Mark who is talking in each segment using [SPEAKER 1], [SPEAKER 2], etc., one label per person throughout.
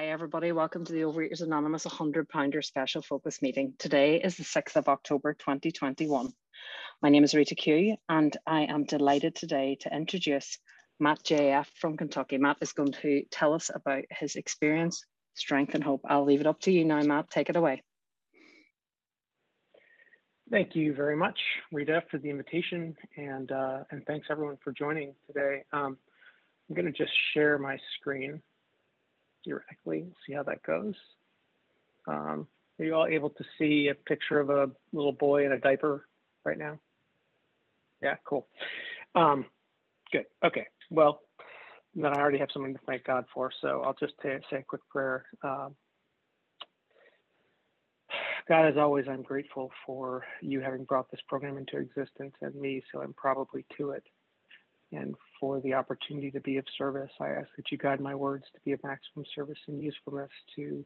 [SPEAKER 1] Hi, everybody. Welcome to the Overeaters Anonymous 100 Pounder Special Focus Meeting. Today is the 6th of October 2021. My name is Rita Q, and I am delighted today to introduce Matt JF from Kentucky. Matt is going to tell us about his experience, strength, and hope. I'll leave it up to you now, Matt. Take it away.
[SPEAKER 2] Thank you very much, Rita, for the invitation, and uh, and thanks everyone for joining today. Um, I'm going to just share my screen directly, see how that goes. Um, are you all able to see a picture of a little boy in a diaper right now? Yeah, cool. Um, good. Okay. Well, then I already have something to thank God for, so I'll just say a quick prayer. Um, God, as always, I'm grateful for you having brought this program into existence and me, so I'm probably to it and for the opportunity to be of service. I ask that you guide my words to be of maximum service and usefulness to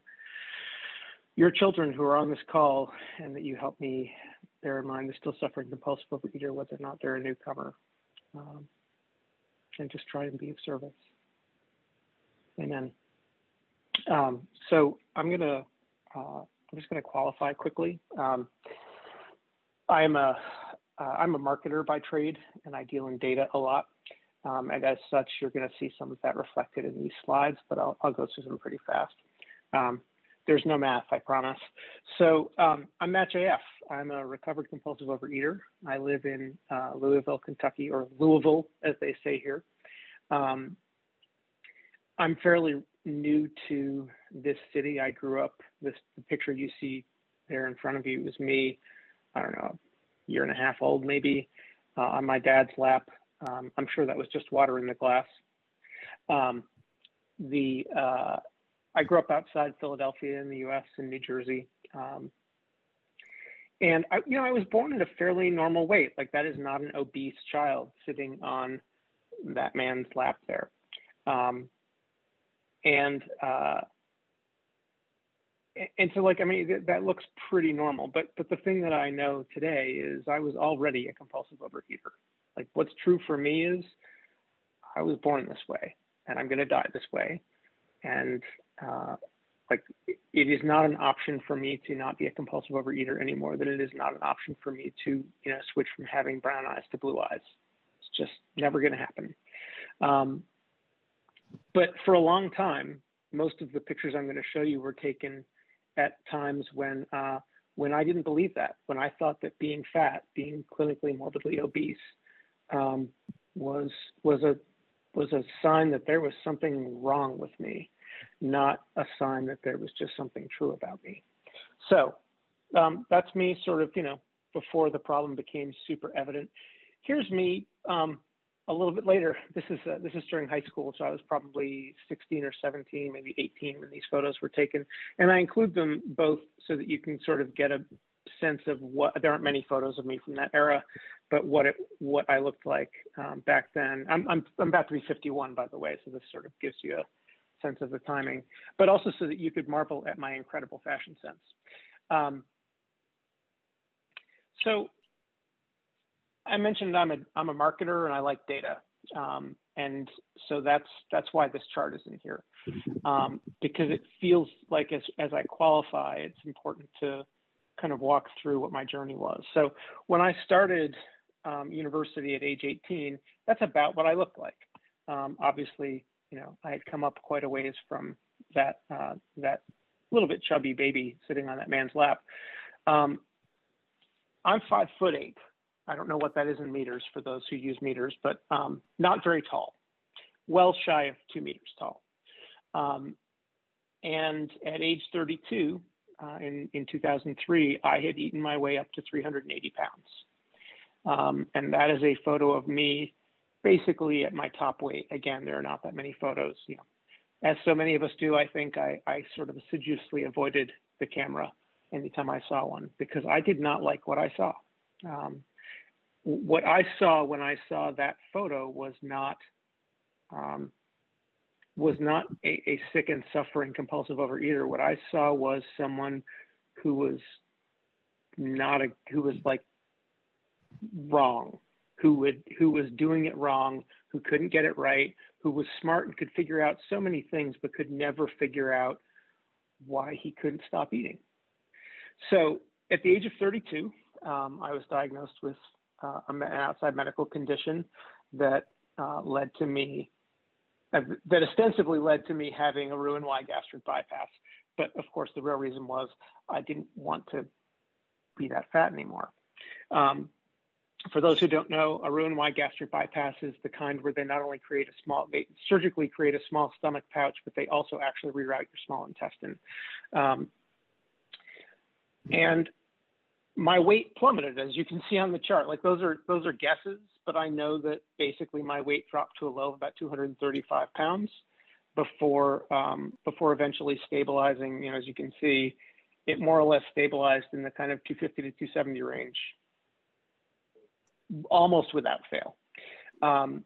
[SPEAKER 2] your children who are on this call, and that you help me bear in mind the still suffering compulsive overeater, whether or not they're a newcomer, um, and just try and be of service. Amen. Um, so I'm gonna, uh, I'm just gonna qualify quickly. Um, I'm a, uh, a marketer by trade, and I deal in data a lot. Um, and as such, you're going to see some of that reflected in these slides, but I'll, I'll go through them pretty fast. Um, there's no math, I promise. So um, I'm Matt JF. I'm a recovered compulsive overeater. I live in uh, Louisville, Kentucky, or Louisville, as they say here. Um, I'm fairly new to this city. I grew up, this the picture you see there in front of you is me, I don't know, year and a half old maybe, uh, on my dad's lap um, I'm sure that was just water in the glass. Um, the uh, I grew up outside Philadelphia in the U.S. in New Jersey, um, and I, you know I was born at a fairly normal weight. Like that is not an obese child sitting on that man's lap there, um, and uh, and so like I mean that looks pretty normal. But but the thing that I know today is I was already a compulsive overeater. Like what's true for me is I was born this way and I'm going to die this way. And uh, like it is not an option for me to not be a compulsive overeater anymore than it is not an option for me to, you know, switch from having brown eyes to blue eyes. It's just never going to happen. Um, but for a long time, most of the pictures I'm going to show you were taken at times when uh, when I didn't believe that, when I thought that being fat, being clinically morbidly obese, um, was was a was a sign that there was something wrong with me, not a sign that there was just something true about me. So um, that's me, sort of, you know, before the problem became super evident. Here's me um, a little bit later. This is uh, this is during high school, so I was probably 16 or 17, maybe 18 when these photos were taken, and I include them both so that you can sort of get a sense of what there aren't many photos of me from that era, but what it what I looked like um, back then. I'm, I'm I'm about to be 51 by the way, so this sort of gives you a sense of the timing, but also so that you could marvel at my incredible fashion sense. Um, so I mentioned I'm a I'm a marketer and I like data, um, and so that's that's why this chart is in here um, because it feels like as as I qualify, it's important to kind of walk through what my journey was. So when I started um, university at age 18, that's about what I looked like. Um, obviously, you know, I had come up quite a ways from that uh, that little bit chubby baby sitting on that man's lap. Um, I'm five foot eight. I don't know what that is in meters for those who use meters, but um, not very tall, well shy of two meters tall. Um, and at age 32, uh, in, in 2003, I had eaten my way up to 380 pounds. Um, and that is a photo of me basically at my top weight. Again, there are not that many photos. You know, as so many of us do, I think I, I sort of assiduously avoided the camera anytime I saw one because I did not like what I saw. Um, what I saw when I saw that photo was not um, was not a, a, sick and suffering compulsive overeater. What I saw was someone who was not a who was like wrong, who would who was doing it wrong, who couldn't get it right, who was smart and could figure out so many things, but could never figure out why he couldn't stop eating. So at the age of 32, um, I was diagnosed with uh, an outside medical condition that uh, led to me, uh, that ostensibly led to me having a Roux-en-Y gastric bypass. But of course, the real reason was I didn't want to be that fat anymore. Um, for those who don't know, a Roux-en-Y gastric bypass is the kind where they not only create a small, they surgically create a small stomach pouch, but they also actually reroute your small intestine. Um, and my weight plummeted, as you can see on the chart. Like those are those are guesses, but I know that basically my weight dropped to a low of about 235 pounds before um, before eventually stabilizing. You know, as you can see, it more or less stabilized in the kind of 250 to 270 range, almost without fail. Um,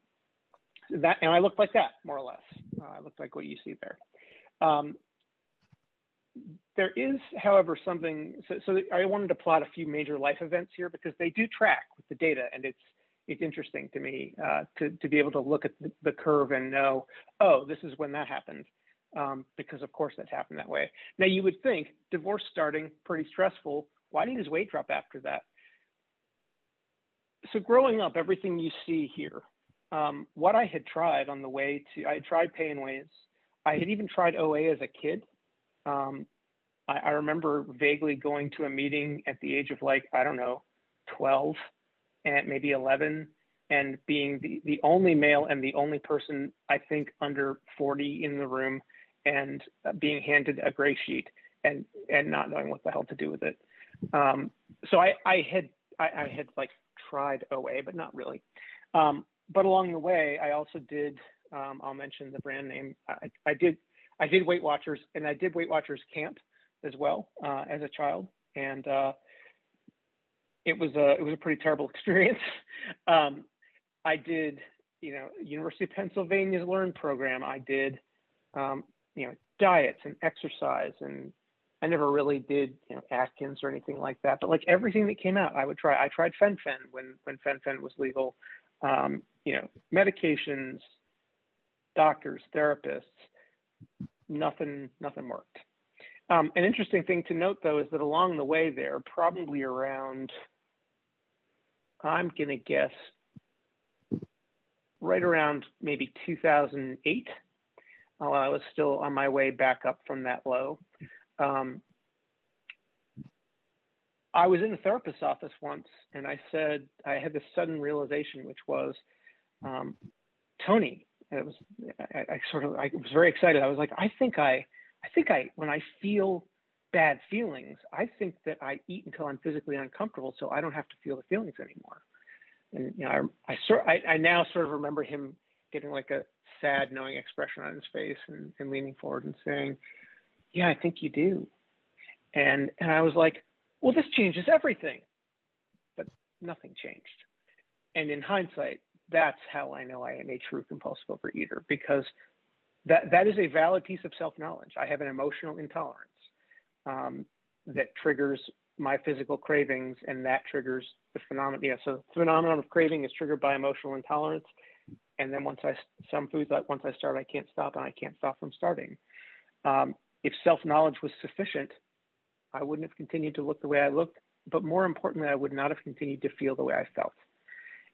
[SPEAKER 2] that and I looked like that more or less. Uh, I looked like what you see there. Um, there is, however, something. So, so, I wanted to plot a few major life events here because they do track with the data, and it's it's interesting to me uh, to to be able to look at the, curve and know, oh, this is when that happened, um, because of course that's happened that way. Now you would think divorce starting pretty stressful. Why did his weight drop after that? So growing up, everything you see here, um, what I had tried on the way to, I had tried pay and ways. I had even tried OA as a kid. Um, I, I remember vaguely going to a meeting at the age of like, I don't know, 12 and maybe 11 and being the, the only male and the only person I think under 40 in the room and uh, being handed a gray sheet and and not knowing what the hell to do with it. Um, so I, I had I, I, had like tried OA, but not really. Um, but along the way, I also did. Um, I'll mention the brand name. I, I, did I did Weight Watchers and I did Weight Watchers camp as well uh, as a child, and uh, it was a it was a pretty terrible experience. um, I did, you know, University of Pennsylvania's Learn program. I did, um, you know, diets and exercise, and I never really did, you know, Atkins or anything like that. But like everything that came out, I would try. I tried fen-phen when when fen-phen was legal. Um, you know, medications, doctors, therapists. Nothing, nothing worked. Um, an interesting thing to note, though, is that along the way there, probably around, I'm going to guess, right around maybe 2008, while I was still on my way back up from that low. Um, I was in a therapist's office once and I said, I had this sudden realization, which was, um, Tony, it was, I, I, sort of, I was very excited. I was like, I think I, I think I, when I feel bad feelings, I think that I eat until I'm physically uncomfortable, so I don't have to feel the feelings anymore. And you know, I, I sort, I, I now sort of remember him getting like a sad, knowing expression on his face and, and leaning forward and saying, "Yeah, I think you do." And and I was like, "Well, this changes everything," but nothing changed. And in hindsight, that's how I know I am a true compulsive overeater because that that is a valid piece of self-knowledge. I have an emotional intolerance um, that triggers my physical cravings, and that triggers the phenomenon. Yeah, so the phenomenon of craving is triggered by emotional intolerance, and then once I some foods that once I start, I can't stop, and I can't stop from starting. Um, if self-knowledge was sufficient, I wouldn't have continued to look the way I looked, but more importantly, I would not have continued to feel the way I felt.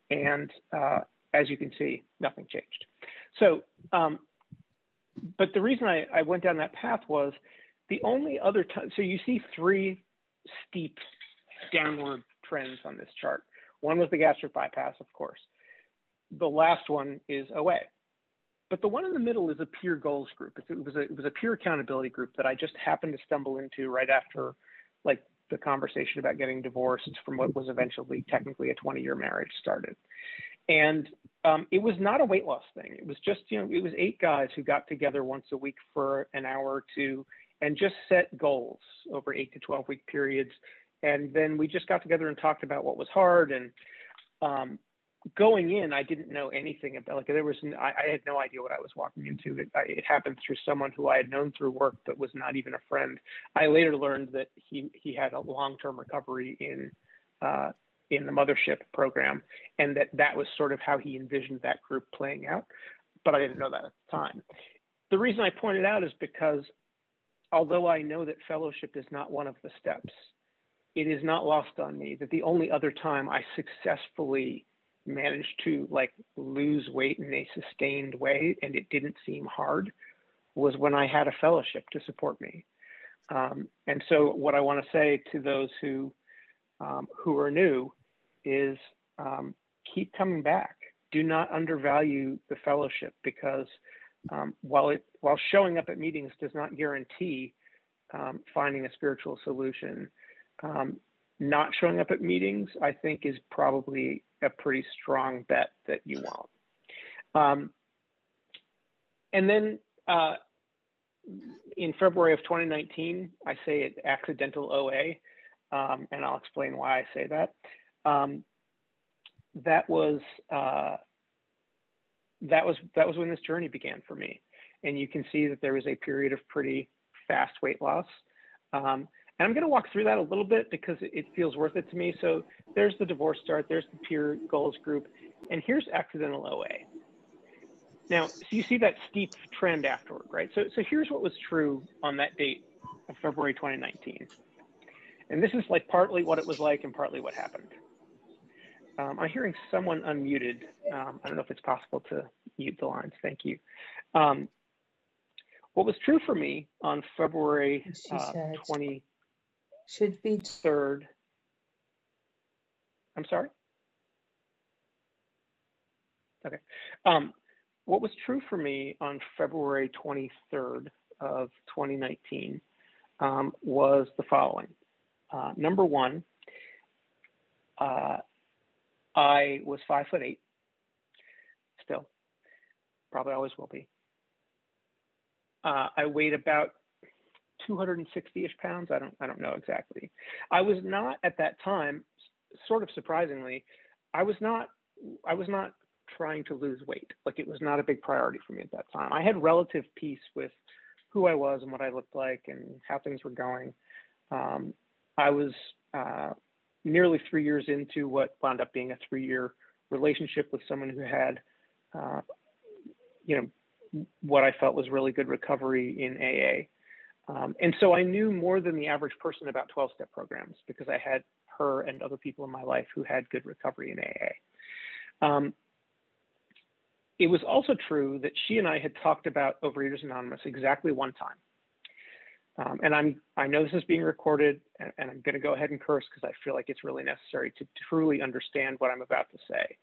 [SPEAKER 2] And uh, as you can see, nothing changed. So um, but the reason I, I went down that path was the only other time. So you see three steep downward trends on this chart. One was the gastric bypass, of course. The last one is OA. But the one in the middle is a peer goals group. It was a, it was a peer accountability group that I just happened to stumble into right after like the conversation about getting divorced from what was eventually technically a 20 year marriage started. And um, it was not a weight loss thing. It was just, you know, it was eight guys who got together once a week for an hour or two and just set goals over eight to 12 week periods. And then we just got together and talked about what was hard. And um, going in, I didn't know anything about, like, there was, I, I had no idea what I was walking into. It, it, happened through someone who I had known through work, but was not even a friend. I later learned that he, he had a long term recovery in uh, in the mothership program, and that that was sort of how he envisioned that group playing out. but I didn't know that at the time. The reason I pointed out is because although I know that fellowship is not one of the steps, it is not lost on me that the only other time I successfully managed to like lose weight in a sustained way and it didn't seem hard was when I had a fellowship to support me. Um, and so what I want to say to those who um, who are new is um, keep coming back. Do not undervalue the fellowship because um, while it while showing up at meetings does not guarantee um, finding a spiritual solution, um, not showing up at meetings I think is probably a pretty strong bet that you won't. Um, and then uh, in February of 2019, I say it accidental OA, um, and I'll explain why I say that. Um, that was uh, that was that was when this journey began for me, and you can see that there was a period of pretty fast weight loss. Um, and I'm going to walk through that a little bit because it feels worth it to me. So there's the divorce start, there's the peer goals group, and here's accidental OA. Now, so you see that steep trend afterward, right? So, so here's what was true on that date of February 2019. And this is like partly what it was like and partly what happened. Um, I'm hearing someone unmuted. Um, I don't know if it's possible to mute the lines. Thank you. Um, what was true for me on February uh, 20,
[SPEAKER 3] should be
[SPEAKER 2] third. I'm sorry? Okay. Um, what was true for me on February 23rd of 2019 um, was the following. Uh, number one, uh, I was five foot eight, still, probably always will be. Uh, I weighed about 260-ish pounds. I don't I don't know exactly. I was not at that time, sort of surprisingly, I was not I was not trying to lose weight. Like it was not a big priority for me at that time. I had relative peace with who I was and what I looked like and how things were going. Um, I was uh, nearly three years into what wound up being a three-year relationship with someone who had, uh, you know, what I felt was really good recovery in AA. Um, and so I knew more than the average person about 12 step programs because I had her and other people in my life who had good recovery in AA. Um, it was also true that she and I had talked about Overeaters Anonymous exactly one time. Um, and I'm I know this is being recorded, and, and I'm going to go ahead and curse because I feel like it's really necessary to truly understand what I'm about to say.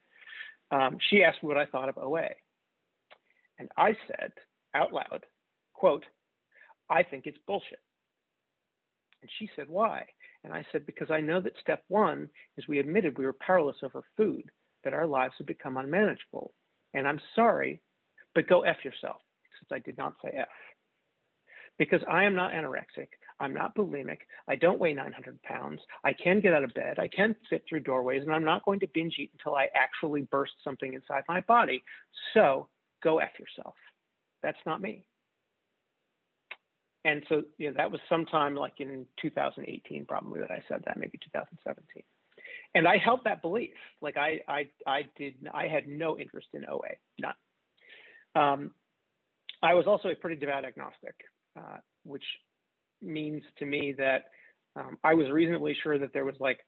[SPEAKER 2] Um, she asked me what I thought of OA, and I said out loud, "quote I think it's bullshit. And she said, Why? And I said, Because I know that step one is we admitted we were powerless over food, that our lives had become unmanageable. And I'm sorry, but go F yourself, since I did not say F. Because I am not anorexic. I'm not bulimic. I don't weigh 900 pounds. I can get out of bed. I can fit through doorways, and I'm not going to binge eat until I actually burst something inside my body. So go F yourself. That's not me and so you know that was sometime like in 2018 probably that I said that maybe 2017 and I held that belief like I I I did I had no interest in OA none um, I was also a pretty devout agnostic uh, which means to me that um, I was reasonably sure that there was like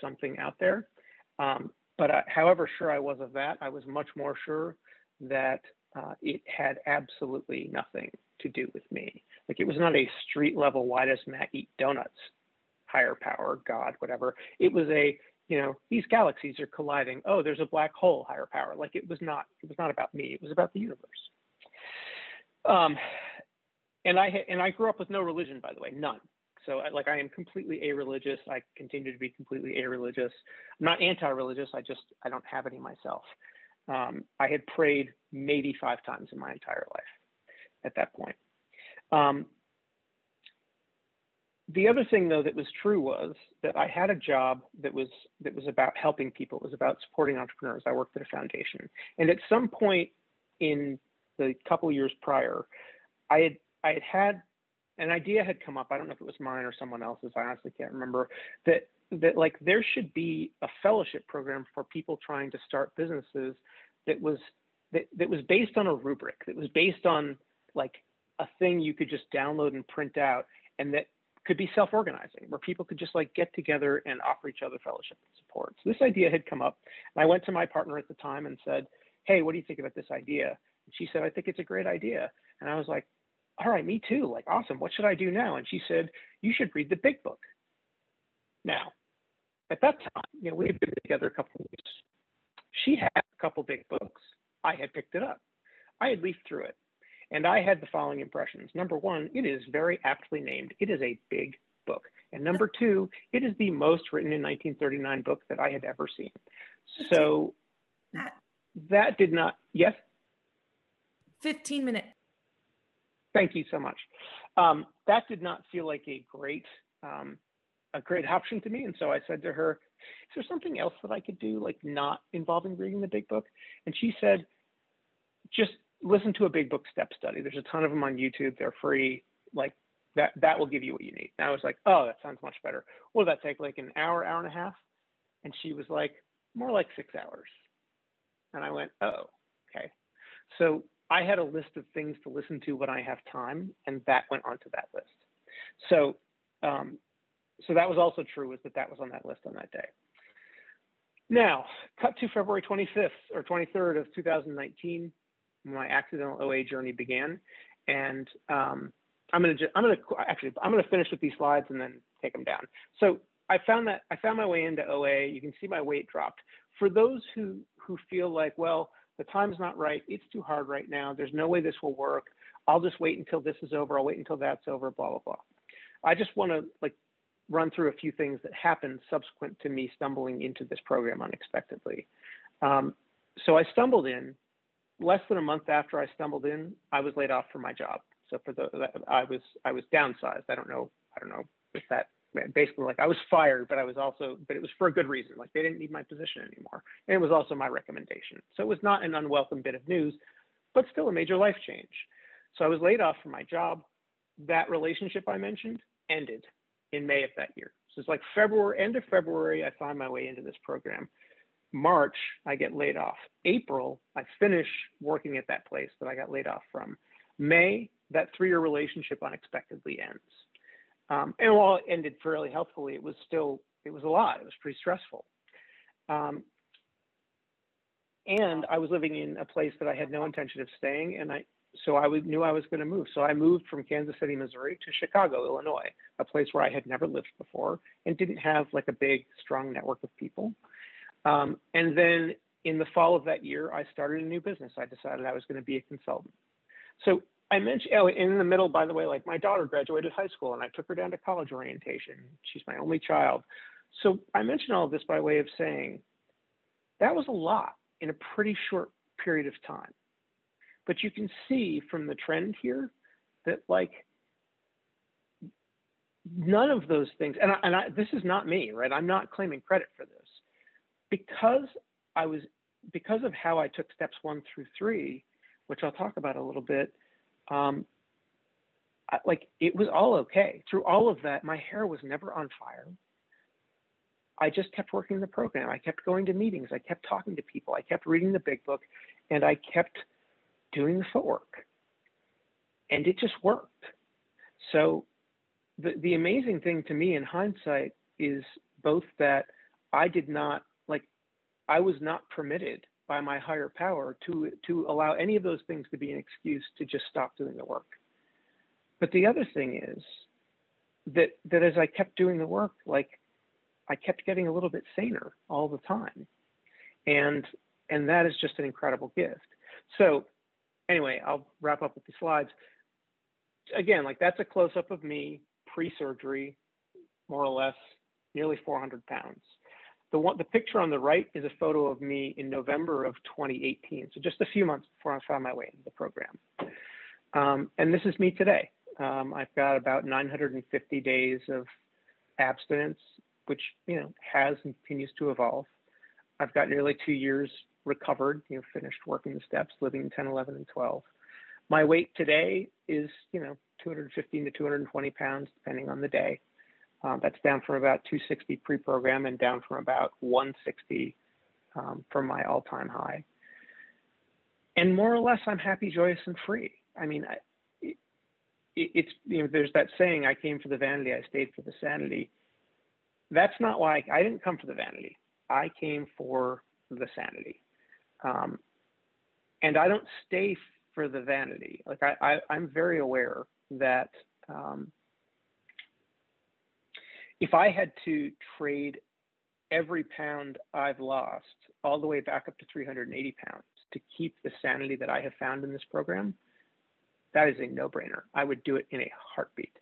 [SPEAKER 2] something out there um, but uh, however sure I was of that I was much more sure that uh, it had absolutely nothing to do with me. Like it was not a street level, why does Matt eat donuts? Higher power, God, whatever. It was a, you know, these galaxies are colliding. Oh, there's a black hole, higher power. Like it was not, it was not about me. It was about the universe. Um, and I and I grew up with no religion, by the way, none. So like I am completely a-religious. I continue to be completely a-religious. I'm not anti-religious. I just I don't have any myself. Um, I had prayed maybe five times in my entire life at that point. Um, the other thing though that was true was that I had a job that was that was about helping people. It was about supporting entrepreneurs. I worked at a foundation, and at some point in the couple years prior, I had I had had an idea had come up. I don't know if it was mine or someone else's. I honestly can't remember. That that like there should be a fellowship program for people trying to start businesses that was that, that was based on a rubric, that was based on like a thing you could just download and print out, and that could be self-organizing, where people could just like get together and offer each other fellowship and support. So this idea had come up, and I went to my partner at the time and said, "Hey, what do you think about this idea?" And she said, "I think it's a great idea." And I was like, "All right, me too. Like, awesome. What should I do now?" And she said, "You should read the Big Book." Now, at that time, you know, we had been together a couple of weeks. She had a couple big books. I had picked it up. I had leafed through it, and I had the following impressions. Number one, it is very aptly named. It is a big book. And number two, it is the most written in 1939 book that I had ever seen. So that did not, yes?
[SPEAKER 3] 15 minutes.
[SPEAKER 2] Thank you so much. Um, that did not feel like a great um, a great option to me. And so I said to her, Is there something else that I could do, like not involving reading the big book? And she said, Just listen to a big book step study. There's a ton of them on YouTube. They're free. Like that, that will give you what you need. And I was like, Oh, that sounds much better. Will that take like an hour, hour and a half? And she was like, More like six hours. And I went, Oh, okay. So I had a list of things to listen to when I have time, and that went onto that list. So um, so that was also true was that that was on that list on that day. Now, cut to February 25th or 23rd of 2019, my accidental OA journey began, and um, I'm gonna I'm gonna actually I'm gonna finish with these slides and then take them down. So I found that I found my way into OA. You can see my weight dropped. For those who who feel like, well, the time's not right, it's too hard right now. There's no way this will work. I'll just wait until this is over. I'll wait until that's over. Blah blah blah. I just want to like run through a few things that happened subsequent to me stumbling into this program unexpectedly. Um, so I stumbled in. Less than a month after I stumbled in, I was laid off from my job. So for the I was I was downsized. I don't know I don't know if that basically like I was fired, but I was also but it was for a good reason. Like they didn't need my position anymore, and it was also my recommendation. So it was not an unwelcome bit of news, but still a major life change. So I was laid off from my job. That relationship I mentioned ended in May of that year. So it's like February, end of February, I find my way into this program. March, I get laid off. April, I finish working at that place that I got laid off from. May, that three year relationship unexpectedly ends. Um, and while it ended fairly healthfully, it was still, it was a lot. It was pretty stressful. Um, and I was living in a place that I had no intention of staying, and I so I knew I was going to move. So I moved from Kansas City, Missouri to Chicago, Illinois, a place where I had never lived before and didn't have like a big, strong network of people. Um, and then in the fall of that year, I started a new business. I decided I was going to be a consultant. So I mentioned, oh, in the middle, by the way, like my daughter graduated high school and I took her down to college orientation. She's my only child. So I mentioned all of this by way of saying that was a lot in a pretty short period of time. But you can see from the trend here that like none of those things, and, I, and I, this is not me, right? I'm not claiming credit for this. Because I was, because of how I took steps one through three, which I'll talk about a little bit, um, I, like it was all okay. Through all of that, my hair was never on fire. I just kept working the program. I kept going to meetings. I kept talking to people. I kept reading the big book, and I kept doing the footwork. And it just worked. So the, the amazing thing to me in hindsight is both that I did not like I was not permitted by my higher power to to allow any of those things to be an excuse to just stop doing the work. But the other thing is that that as I kept doing the work, like I kept getting a little bit saner all the time. And and that is just an incredible gift. So anyway, I'll wrap up with the slides. Again, like that's a close up of me pre-surgery, more or less, nearly 400 pounds. The one, the picture on the right is a photo of me in November of 2018, so just a few months before I found my way into the program. Um, and this is me today. Um, I've got about 950 days of abstinence, which you know has and continues to evolve. I've got nearly two years recovered, you know, finished working the steps, living in 10, 11, and 12. My weight today is, you know, 215 to 220 pounds, depending on the day. Um, that's down from about 260 pre-program and down from about 160 um, from my all-time high. and more or less, I'm happy, joyous, and free. I mean, I, it, it's you know, there's that saying, "I came for the vanity, I stayed for the sanity." That's not why I, I didn't come for the vanity. I came for the sanity, um, and I don't stay for the vanity. Like I, I am very aware that um, if I had to trade every pound I've lost all the way back up to 380 pounds to keep the sanity that I have found in this program, that is a no-brainer. I would do it in a heartbeat.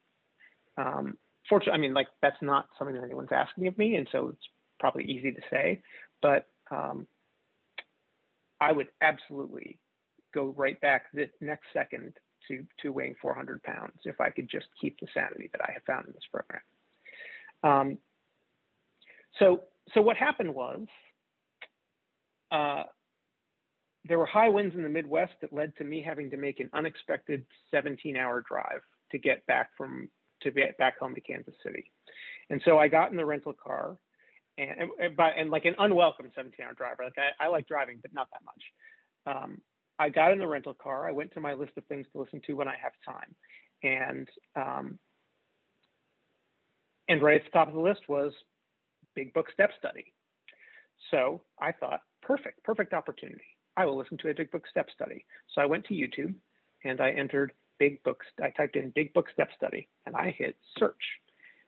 [SPEAKER 2] Um, fortunately, I mean, like that's not something that anyone's asking of me, and so it's probably easy to say, but um, I would absolutely go right back this next second to to weighing 400 pounds if I could just keep the sanity that I have found in this program. Um, so so what happened was uh, there were high winds in the Midwest that led to me having to make an unexpected 17 hour drive to get back from to get back home to Kansas City. And so I got in the rental car and, and, and like an unwelcome 17 hour drive. Like I, I, like driving, but not that much. Um, I got in the rental car. I went to my list of things to listen to when I have time. And um, and right at the top of the list was Big Book Step Study. So I thought, perfect, perfect opportunity. I will listen to a Big Book Step Study. So I went to YouTube and I entered Big Books. I typed in Big Book Step Study and I hit search.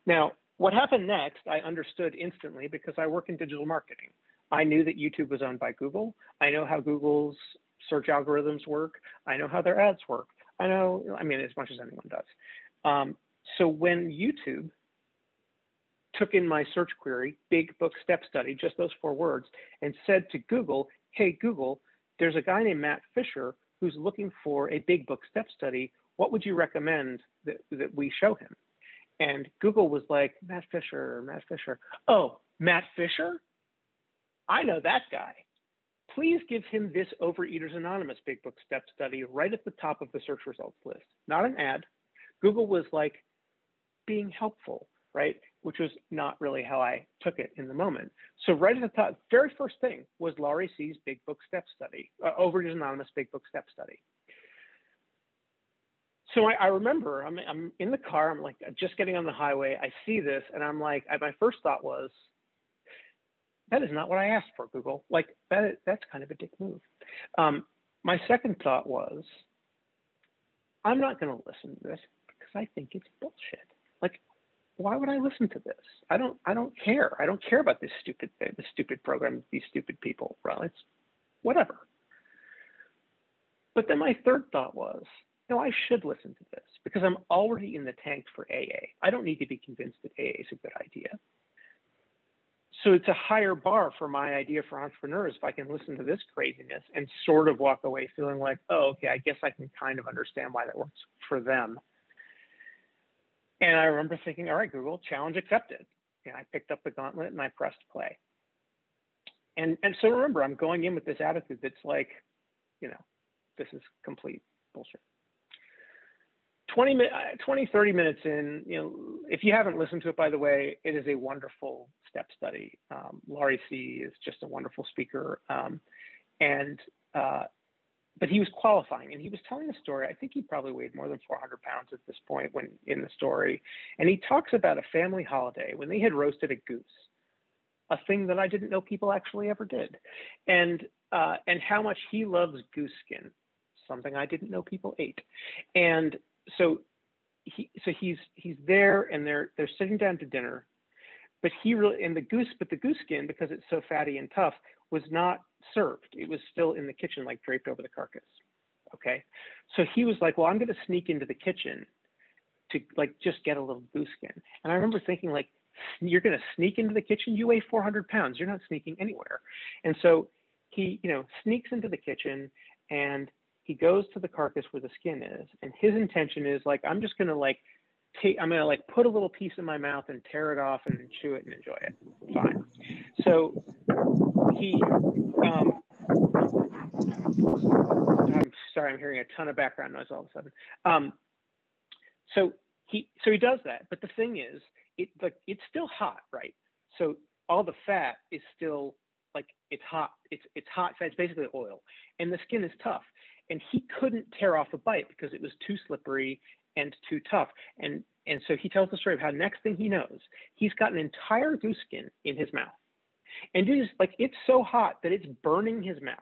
[SPEAKER 2] Now, what happened next, I understood instantly because I work in digital marketing. I knew that YouTube was owned by Google. I know how Google's search algorithms work. I know how their ads work. I know, I mean, as much as anyone does. Um, so when YouTube took in my search query, big book step study, just those four words, and said to Google, hey, Google, there's a guy named Matt Fisher who's looking for a big book step study. What would you recommend that, that we show him? And Google was like, Matt Fisher, Matt Fisher. Oh, Matt Fisher? I know that guy. Please give him this Overeaters Anonymous Big Book Step study right at the top of the search results list, not an ad. Google was like being helpful, right? Which was not really how I took it in the moment. So right at the top, very first thing was Laurie C's Big Book Step Study, uh, Overeaters Anonymous Big Book Step Study. So I, I remember I'm, I'm in the car, I'm like just getting on the highway, I see this, and I'm like, my first thought was, that is not what I asked for, Google. Like that, that's kind of a dick move. Um, my second thought was, I'm not going to listen to this because I think it's bullshit. Like why would I listen to this? I don't I don't care. I don't care about this stupid thing, this stupid program, these stupid people. Well, it's whatever. But then my third thought was, no, I should listen to this because I'm already in the tank for AA. I don't need to be convinced that AA is a good idea. So it's a higher bar for my idea for entrepreneurs if I can listen to this craziness and sort of walk away feeling like, oh, okay, I guess I can kind of understand why that works for them and I remember thinking, all right, Google, challenge accepted. And I picked up the gauntlet and I pressed play. And, and so remember, I'm going in with this attitude that's like, you know, this is complete bullshit. 20, uh, 20, 30 minutes in, you know, if you haven't listened to it, by the way, it is a wonderful step study. Um, Laurie C is just a wonderful speaker. Um, and uh, but he was qualifying and he was telling a story. I think he probably weighed more than 400 pounds at this point when in the story. And he talks about a family holiday when they had roasted a goose, a thing that I didn't know people actually ever did, and uh, and how much he loves goose skin, something I didn't know people ate. And so he so he's he's there and they're they're sitting down to dinner, but he really and the goose but the goose skin because it's so fatty and tough was not served. It was still in the kitchen, like draped over the carcass. Okay. So he was like, well, I'm going to sneak into the kitchen to like just get a little goose skin. And I remember thinking, like, you're going to sneak into the kitchen? You weigh 400 pounds. You're not sneaking anywhere. And so he, you know, sneaks into the kitchen and he goes to the carcass where the skin is. And his intention is like, I'm just going to like take, I'm going to like put a little piece in my mouth and tear it off and chew it and enjoy it. Fine. So he um, I'm sorry, I'm hearing a ton of background noise all of a sudden. Um, so he so he does that, but the thing is, it like it's still hot, right? So all the fat is still like it's hot. It's it's hot. fat, It's basically oil, and the skin is tough. And he couldn't tear off a bite because it was too slippery and too tough. And and so he tells the story of how next thing he knows, he's got an entire goose skin in his mouth, and is like it's so hot that it's burning his mouth.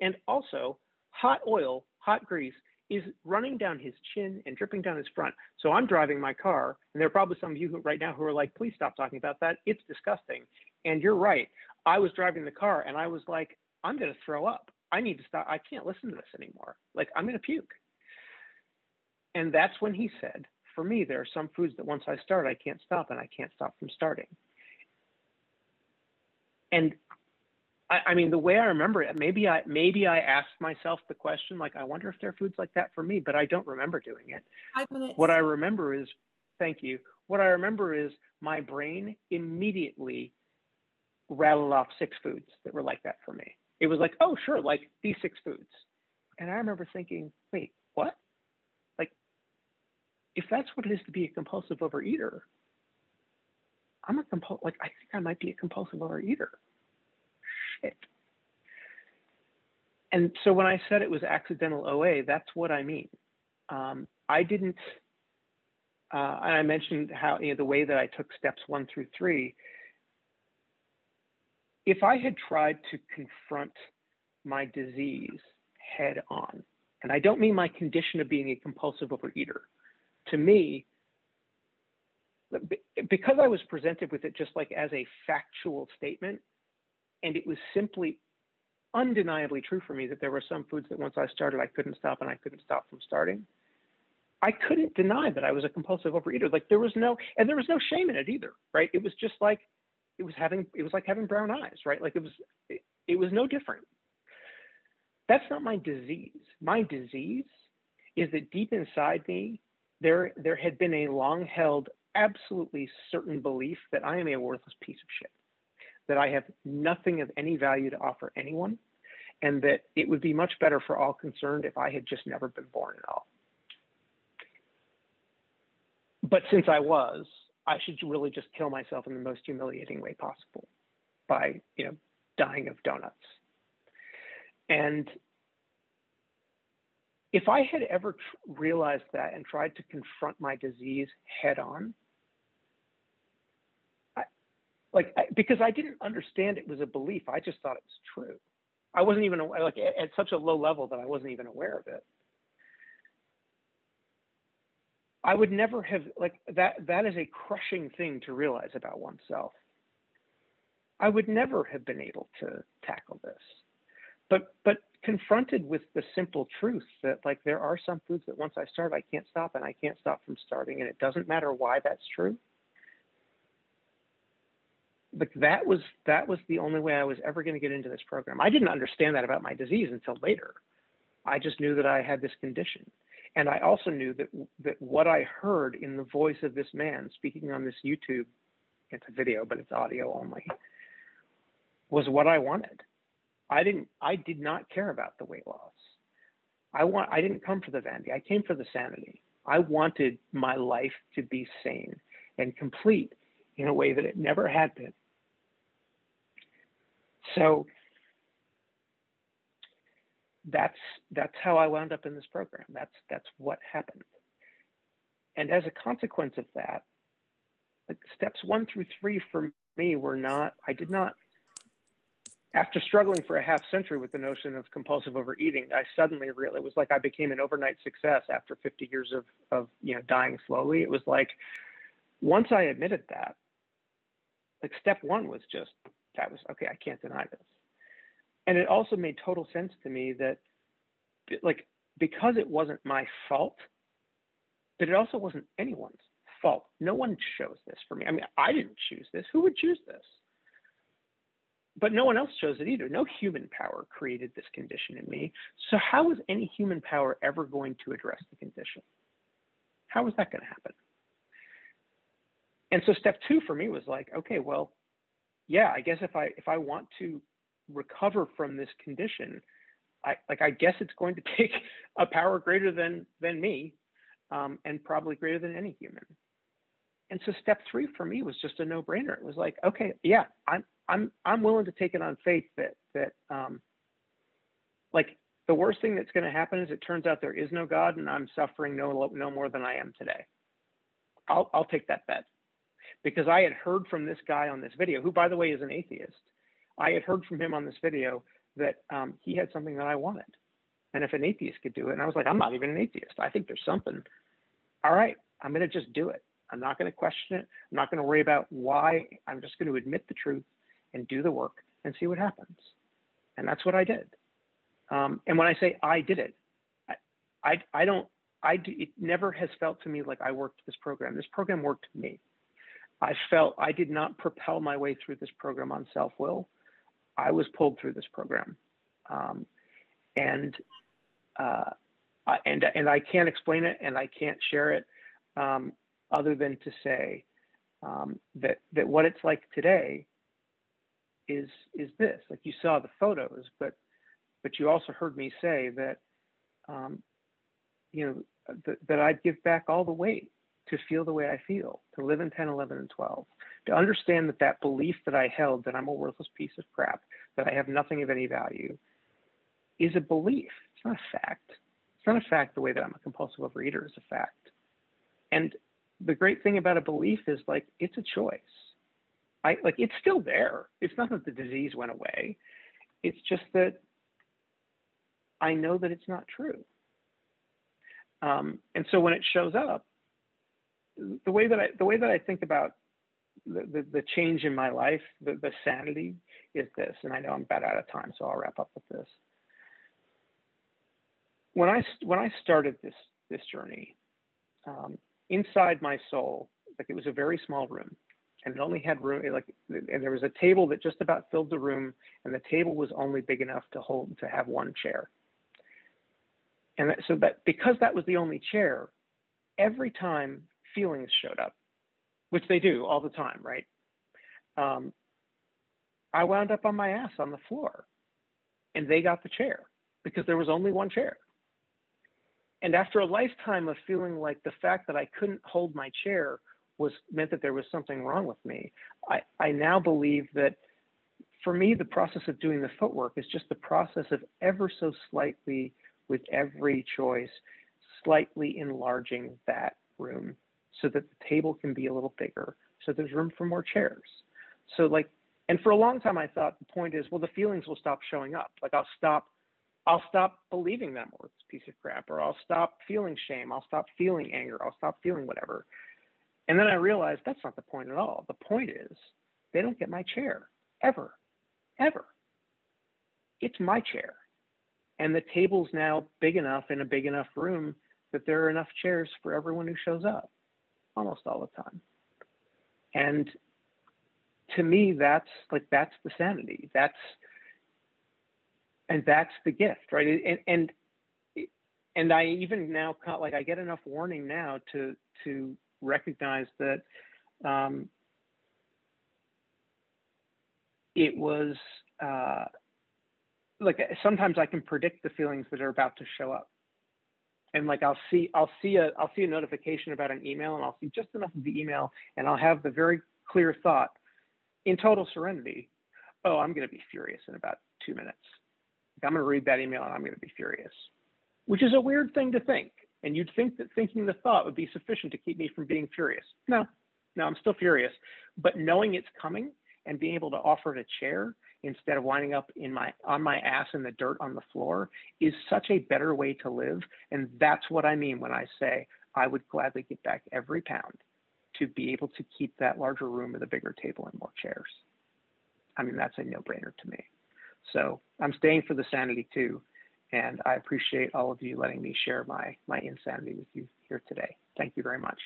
[SPEAKER 2] And also, hot oil, hot grease is running down his chin and dripping down his front. So I'm driving my car, and there are probably some of you who, right now who are like, please stop talking about that. It's disgusting. And you're right. I was driving the car and I was like, I'm going to throw up. I need to stop. I can't listen to this anymore. Like, I'm going to puke. And that's when he said, for me, there are some foods that once I start, I can't stop and I can't stop from starting. And I, I, mean, the way I remember it, maybe I maybe I asked myself the question, like, I wonder if there are foods like that for me, but I don't remember doing it. What I remember is, thank you. What I remember is my brain immediately rattled off six foods that were like that for me. It was like, oh, sure, like these six foods. And I remember thinking, wait, what? Like, if that's what it is to be a compulsive overeater, I'm a compul like I think I might be a compulsive overeater shit. And so when I said it was accidental OA, that's what I mean. Um, I didn't, uh, and I mentioned how, you know, the way that I took steps one through three. If I had tried to confront my disease head on, and I don't mean my condition of being a compulsive overeater, to me, because I was presented with it just like as a factual statement, and it was simply undeniably true for me that there were some foods that once I started, I couldn't stop and I couldn't stop from starting. I couldn't deny that I was a compulsive overeater. Like there was no, and there was no shame in it either, right? It was just like, it was having, it was like having brown eyes, right? Like it was, it, it was no different. That's not my disease. My disease is that deep inside me, there, there had been a long held, absolutely certain belief that I am a worthless piece of shit that I have nothing of any value to offer anyone, and that it would be much better for all concerned if I had just never been born at all. But since I was, I should really just kill myself in the most humiliating way possible by, you know, dying of donuts. And if I had ever realized that and tried to confront my disease head on, like I, because I didn't understand it was a belief. I just thought it was true. I wasn't even like at, at such a low level that I wasn't even aware of it. I would never have like that. That is a crushing thing to realize about oneself. I would never have been able to tackle this. But but confronted with the simple truth that like there are some foods that once I start I can't stop and I can't stop from starting and it doesn't matter why that's true like that was that was the only way I was ever going to get into this program. I didn't understand that about my disease until later. I just knew that I had this condition. And I also knew that that what I heard in the voice of this man speaking on this YouTube, it's a video, but it's audio only, was what I wanted. I didn't I did not care about the weight loss. I want I didn't come for the vanity. I came for the sanity. I wanted my life to be sane and complete in a way that it never had been. So that's that's how I wound up in this program. That's that's what happened. And as a consequence of that, like steps one through three for me were not, I did not, after struggling for a half century with the notion of compulsive overeating, I suddenly realized it was like I became an overnight success after 50 years of, of you know dying slowly. It was like once I admitted that, like step one was just that was okay, I can't deny this. And it also made total sense to me that like because it wasn't my fault, but it also wasn't anyone's fault. No one chose this for me. I mean, I didn't choose this. Who would choose this? But no one else chose it either. No human power created this condition in me. So how is any human power ever going to address the condition? How is that going to happen? And so step two for me was like, okay, well, yeah, I guess if I if I want to recover from this condition, I like I guess it's going to take a power greater than than me, um, and probably greater than any human. And so step three for me was just a no-brainer. It was like, okay, yeah, I'm I'm I'm willing to take it on faith that that um, like the worst thing that's going to happen is it turns out there is no God and I'm suffering no no more than I am today. I'll I'll take that bet because I had heard from this guy on this video, who by the way is an atheist. I had heard from him on this video that um, he had something that I wanted, and if an atheist could do it, and I was like, I'm not even an atheist. I think there's something. All right, I'm going to just do it. I'm not going to question it. I'm not going to worry about why. I'm just going to admit the truth and do the work and see what happens. And that's what I did. Um, and when I say I did it, I, I, I don't, I do, it never has felt to me like I worked this program. This program worked me. I felt I did not propel my way through this program on self will. I was pulled through this program. Um, and, uh, and, and I can't explain it and I can't share it um, other than to say um, that, that what it's like today is, is this, like you saw the photos, but but you also heard me say that, um, you know, th- that I'd give back all the weight to feel the way I feel, to live in 10, 11, and 12, to understand that that belief that I held that I'm a worthless piece of crap, that I have nothing of any value, is a belief. It's not a fact. It's not a fact the way that I'm a compulsive overeater is a fact. And the great thing about a belief is like it's a choice. I like it's still there. It's not that the disease went away. It's just that I know that it's not true. Um, and so when it shows up, the way that I the way that I think about the, the, the change in my life, the, the sanity is this, and I know I'm about out of time, so I'll wrap up with this. When I when I started this this journey, um, inside my soul, like it was a very small room, and it only had room like and there was a table that just about filled the room, and the table was only big enough to hold to have one chair. And that, so that because that was the only chair, every time feelings showed up, which they do all the time, right? Um, I wound up on my ass on the floor and they got the chair because there was only one chair. And after a lifetime of feeling like the fact that I couldn't hold my chair was meant that there was something wrong with me, I, I now believe that for me, the process of doing the footwork is just the process of ever so slightly with every choice, slightly enlarging that room so that the table can be a little bigger, so there's room for more chairs. So like, and for a long time I thought the point is, well, the feelings will stop showing up. Like I'll stop, I'll stop believing them or this piece of crap, or I'll stop feeling shame, I'll stop feeling anger, I'll stop feeling whatever. And then I realized that's not the point at all. The point is they don't get my chair. Ever, ever. It's my chair. And the table's now big enough in a big enough room that there are enough chairs for everyone who shows up almost all the time. And to me that's like that's the sanity. That's and that's the gift right and and and i even now like i get enough warning now to to recognize that um, it was uh, like sometimes I can predict the feelings that are about to show up. And like I'll see I'll see a I'll see a notification about an email and I'll see just enough of the email and I'll have the very clear thought in total serenity, oh, I'm gonna be furious in about two minutes. I'm gonna read that email and I'm gonna be furious. Which is a weird thing to think. And you'd think that thinking the thought would be sufficient to keep me from being furious. No, no, I'm still furious. But knowing it's coming and being able to offer it a chair instead of winding up in my on my ass in the dirt on the floor is such a better way to live and that's what i mean when i say i would gladly give back every pound to be able to keep that larger room with a bigger table and more chairs i mean that's a no-brainer to me so i'm staying for the sanity too and i appreciate all of you letting me share my my insanity with you here today. Thank you very much